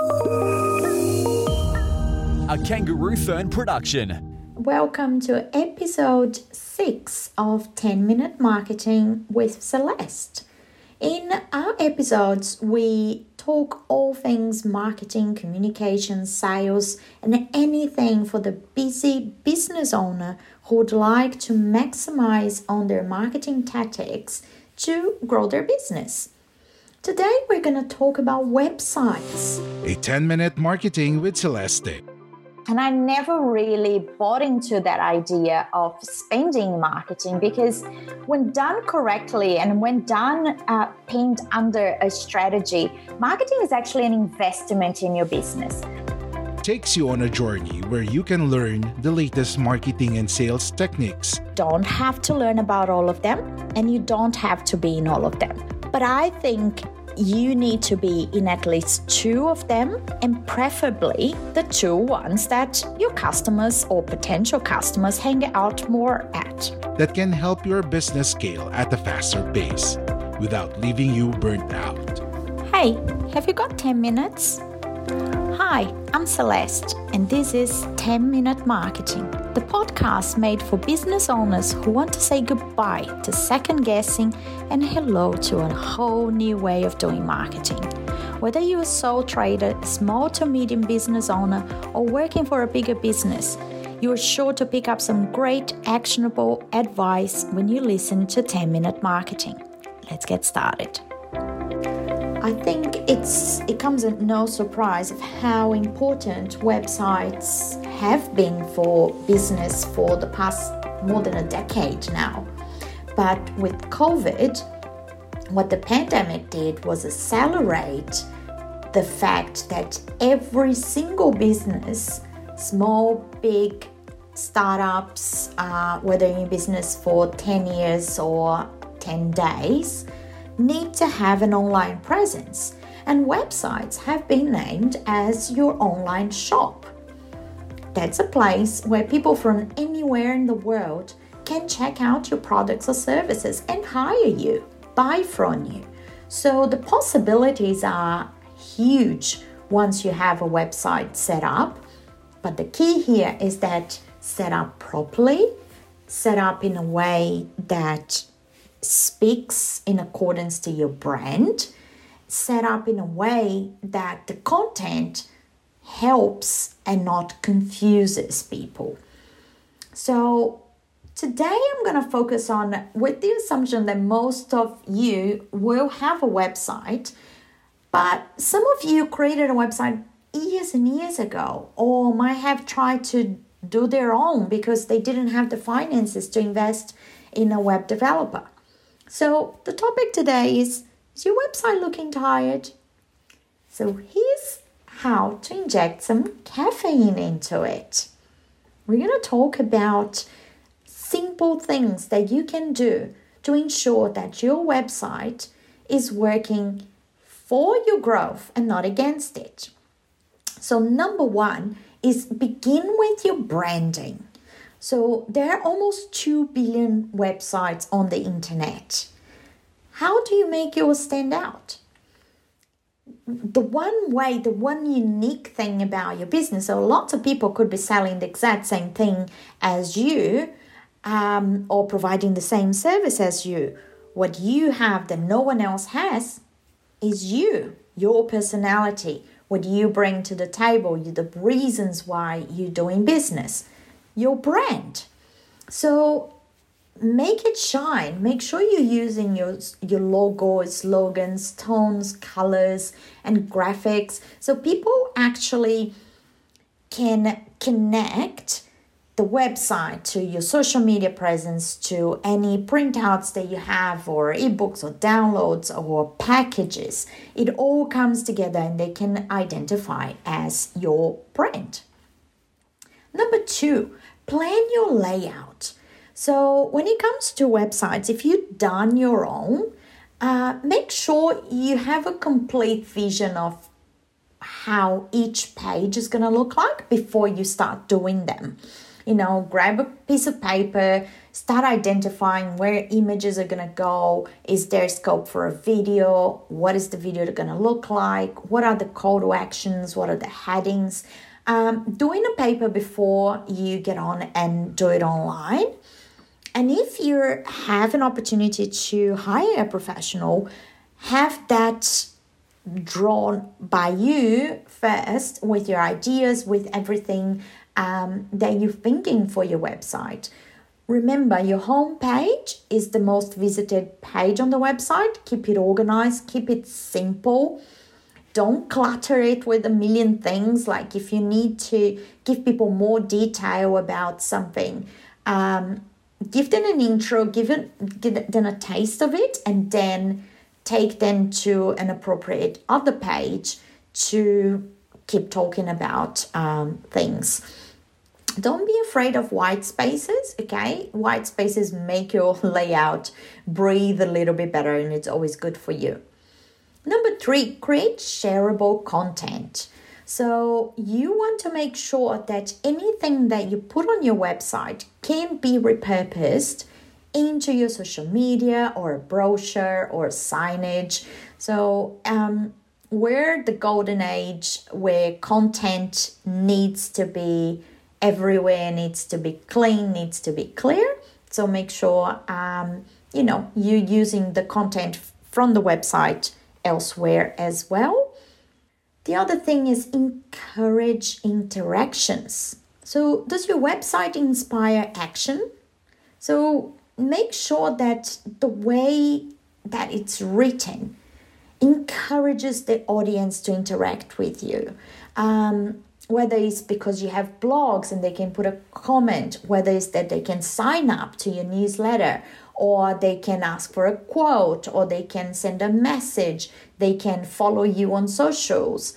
A Kangaroo Fern production. Welcome to episode 6 of 10 Minute Marketing with Celeste. In our episodes, we talk all things marketing, communication, sales, and anything for the busy business owner who would like to maximize on their marketing tactics to grow their business. Today, we're going to talk about websites. A 10 minute marketing with Celeste. And I never really bought into that idea of spending marketing because when done correctly and when done uh, pinned under a strategy, marketing is actually an investment in your business. Takes you on a journey where you can learn the latest marketing and sales techniques. Don't have to learn about all of them and you don't have to be in all of them. But I think you need to be in at least two of them, and preferably the two ones that your customers or potential customers hang out more at. that can help your business scale at a faster pace without leaving you burnt out. Hey, have you got 10 minutes? Hi, I'm Celeste, and this is 10 Minute Marketing, the podcast made for business owners who want to say goodbye to second guessing and hello to a whole new way of doing marketing. Whether you're a sole trader, small to medium business owner, or working for a bigger business, you are sure to pick up some great actionable advice when you listen to 10 Minute Marketing. Let's get started. I think it's it comes at no surprise of how important websites have been for business for the past more than a decade now. But with COVID, what the pandemic did was accelerate the fact that every single business, small, big, startups, uh, whether in business for 10 years or 10 days, need to have an online presence, and websites have been named as your online shop. That's a place where people from anywhere in the world can check out your products or services and hire you, buy from you. So the possibilities are huge once you have a website set up. But the key here is that set up properly, set up in a way that speaks in accordance to your brand, set up in a way that the content helps and not confuses people. So, today I'm going to focus on with the assumption that most of you will have a website, but some of you created a website years and years ago or might have tried to do their own because they didn't have the finances to invest in a web developer. So, the topic today is Is your website looking tired? So, here's how to inject some caffeine into it. We're going to talk about simple things that you can do to ensure that your website is working for your growth and not against it. So, number one is begin with your branding. So there are almost 2 billion websites on the internet. How do you make yours stand out? The one way, the one unique thing about your business, so lots of people could be selling the exact same thing as you um, or providing the same service as you. What you have that no one else has is you, your personality, what you bring to the table, the reasons why you're doing business, your brand. So make it shine. Make sure you're using your your logo, slogans, tones, colors, and graphics so people actually can connect the website to your social media presence to any printouts that you have or ebooks or downloads or packages. It all comes together and they can identify as your brand number two plan your layout. So when it comes to websites if you've done your own uh, make sure you have a complete vision of how each page is going to look like before you start doing them you know, grab a piece of paper, start identifying where images are going to go. Is there scope for a video? What is the video going to look like? What are the call to actions? What are the headings? Um, doing a paper before you get on and do it online. And if you have an opportunity to hire a professional, have that drawn by you first with your ideas, with everything um, that you're thinking for your website. Remember, your home page is the most visited page on the website. Keep it organized, keep it simple. Don't clutter it with a million things. Like if you need to give people more detail about something, um, give them an intro, give, it, give them a taste of it, and then take them to an appropriate other page to keep talking about um, things don't be afraid of white spaces okay? White spaces make your layout breathe a little bit better and it's always good for you. Number three create shareable content. So you want to make sure that anything that you put on your website can be repurposed into your social media or a brochure or signage. So um, we're the golden age where content needs to be everywhere needs to be clean, needs to be clear. So make sure um, you know you're using the content from the website elsewhere as well. The other thing is encourage interactions. So does your website inspire action? So make sure that the way that it's written encourages the audience to interact with you. Um, whether it's because you have blogs and they can put a comment, whether it's that they can sign up to your newsletter, or they can ask for a quote, or they can send a message, they can follow you on socials.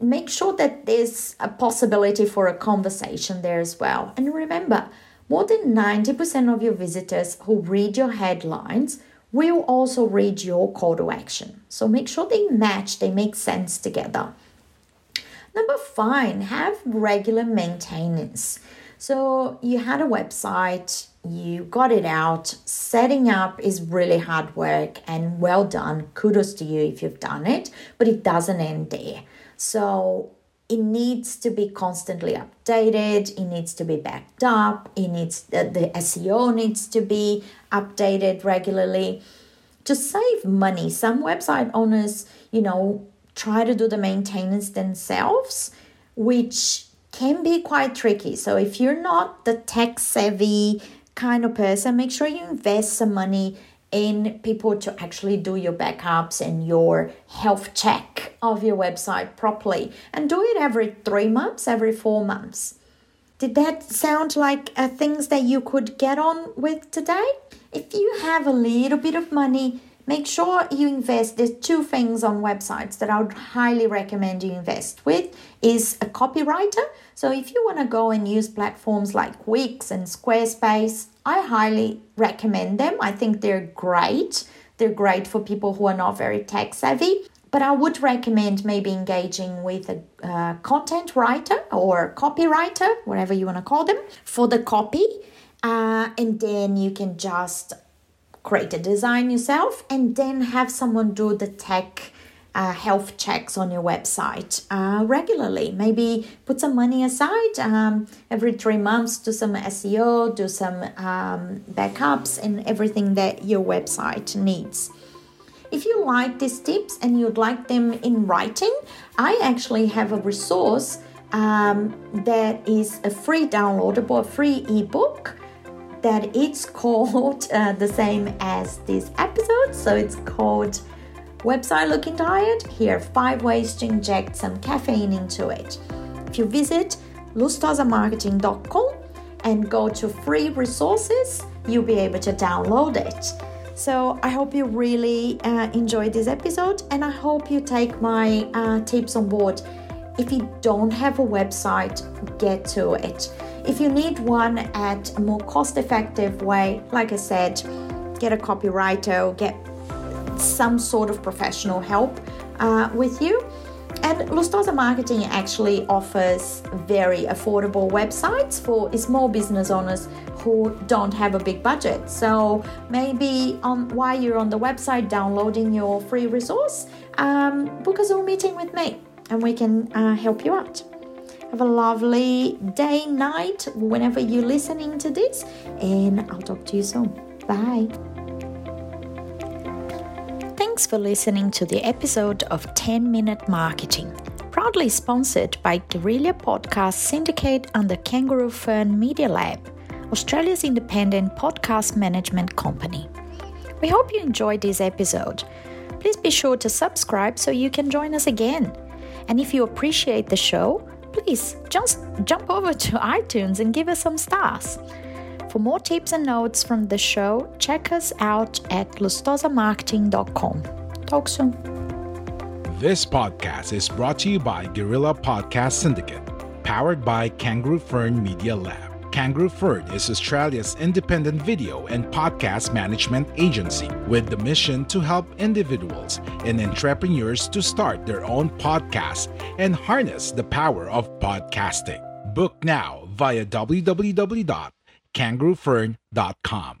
Make sure that there's a possibility for a conversation there as well. And remember, more than 90% of your visitors who read your headlines will also read your call to action. So make sure they match, they make sense together. Number five, have regular maintenance. So you had a website, you got it out. Setting up is really hard work and well done. Kudos to you if you've done it, but it doesn't end there. So it needs to be constantly updated, it needs to be backed up, it needs the, the SEO needs to be updated regularly. To save money, some website owners, you know, try to do the maintenance themselves, which can be quite tricky. So if you're not the tech savvy kind of person, make sure you invest some money in people to actually do your backups and your health check of your website properly and do it every three months, every four months. Did that sound like uh, things that you could get on with today? If you have a little bit of money, make sure you invest there's two things on websites that i would highly recommend you invest with is a copywriter. So if you want to go and use platforms like wix and squarespace i highly recommend them. I think they're great. They're great for people who are not very tech savvy. But I would recommend maybe engaging with a uh, content writer or copywriter, whatever you want to call them, for the copy. Uh, and then you can just create a design yourself and then have someone do the tech uh, health checks on your website uh, regularly. Maybe put some money aside um, every three months, do some SEO, do some um, backups, and everything that your website needs. If you like these tips and you'd like them in writing, I actually have a resource um, that is a free downloadable, a free ebook that it's called uh, the same as this episode. So it's called Website Looking Tired. Here are five ways to inject some caffeine into it. If you visit lustosamarketing.com and go to free resources, you'll be able to download it. So I hope you really uh, enjoyed this episode and I hope you take my uh, tips on board. If you don't have a website, get to it. If you need one at a more cost effective way, like I said, get a copywriter, get some sort of professional help uh, with you. And Lustosa Marketing actually offers very affordable websites for small business owners who don't have a big budget. So maybe on while you're on the website downloading your free resource, um, book a Zoom meeting with me, and we can uh, help you out. Have a lovely day, night, whenever you're listening to this, and I'll talk to you soon. Bye. Thanks for listening to the episode of 10 Minute Marketing, proudly sponsored by Guerrilla Podcast Syndicate under Kangaroo Fern Media Lab, Australia's independent podcast management company. We hope you enjoyed this episode. Please be sure to subscribe so you can join us again. And if you appreciate the show, please just jump over to iTunes and give us some stars. For more tips and notes from the show, check us out at lustosamarketing.com. Talk soon. This podcast is brought to you by Guerrilla Podcast Syndicate, powered by Kangaroo Fern Media Lab. Kangaroo Fern is Australia's independent video and podcast management agency with the mission to help individuals and entrepreneurs to start their own podcast and harness the power of podcasting. Book now via www kangaroofern.com.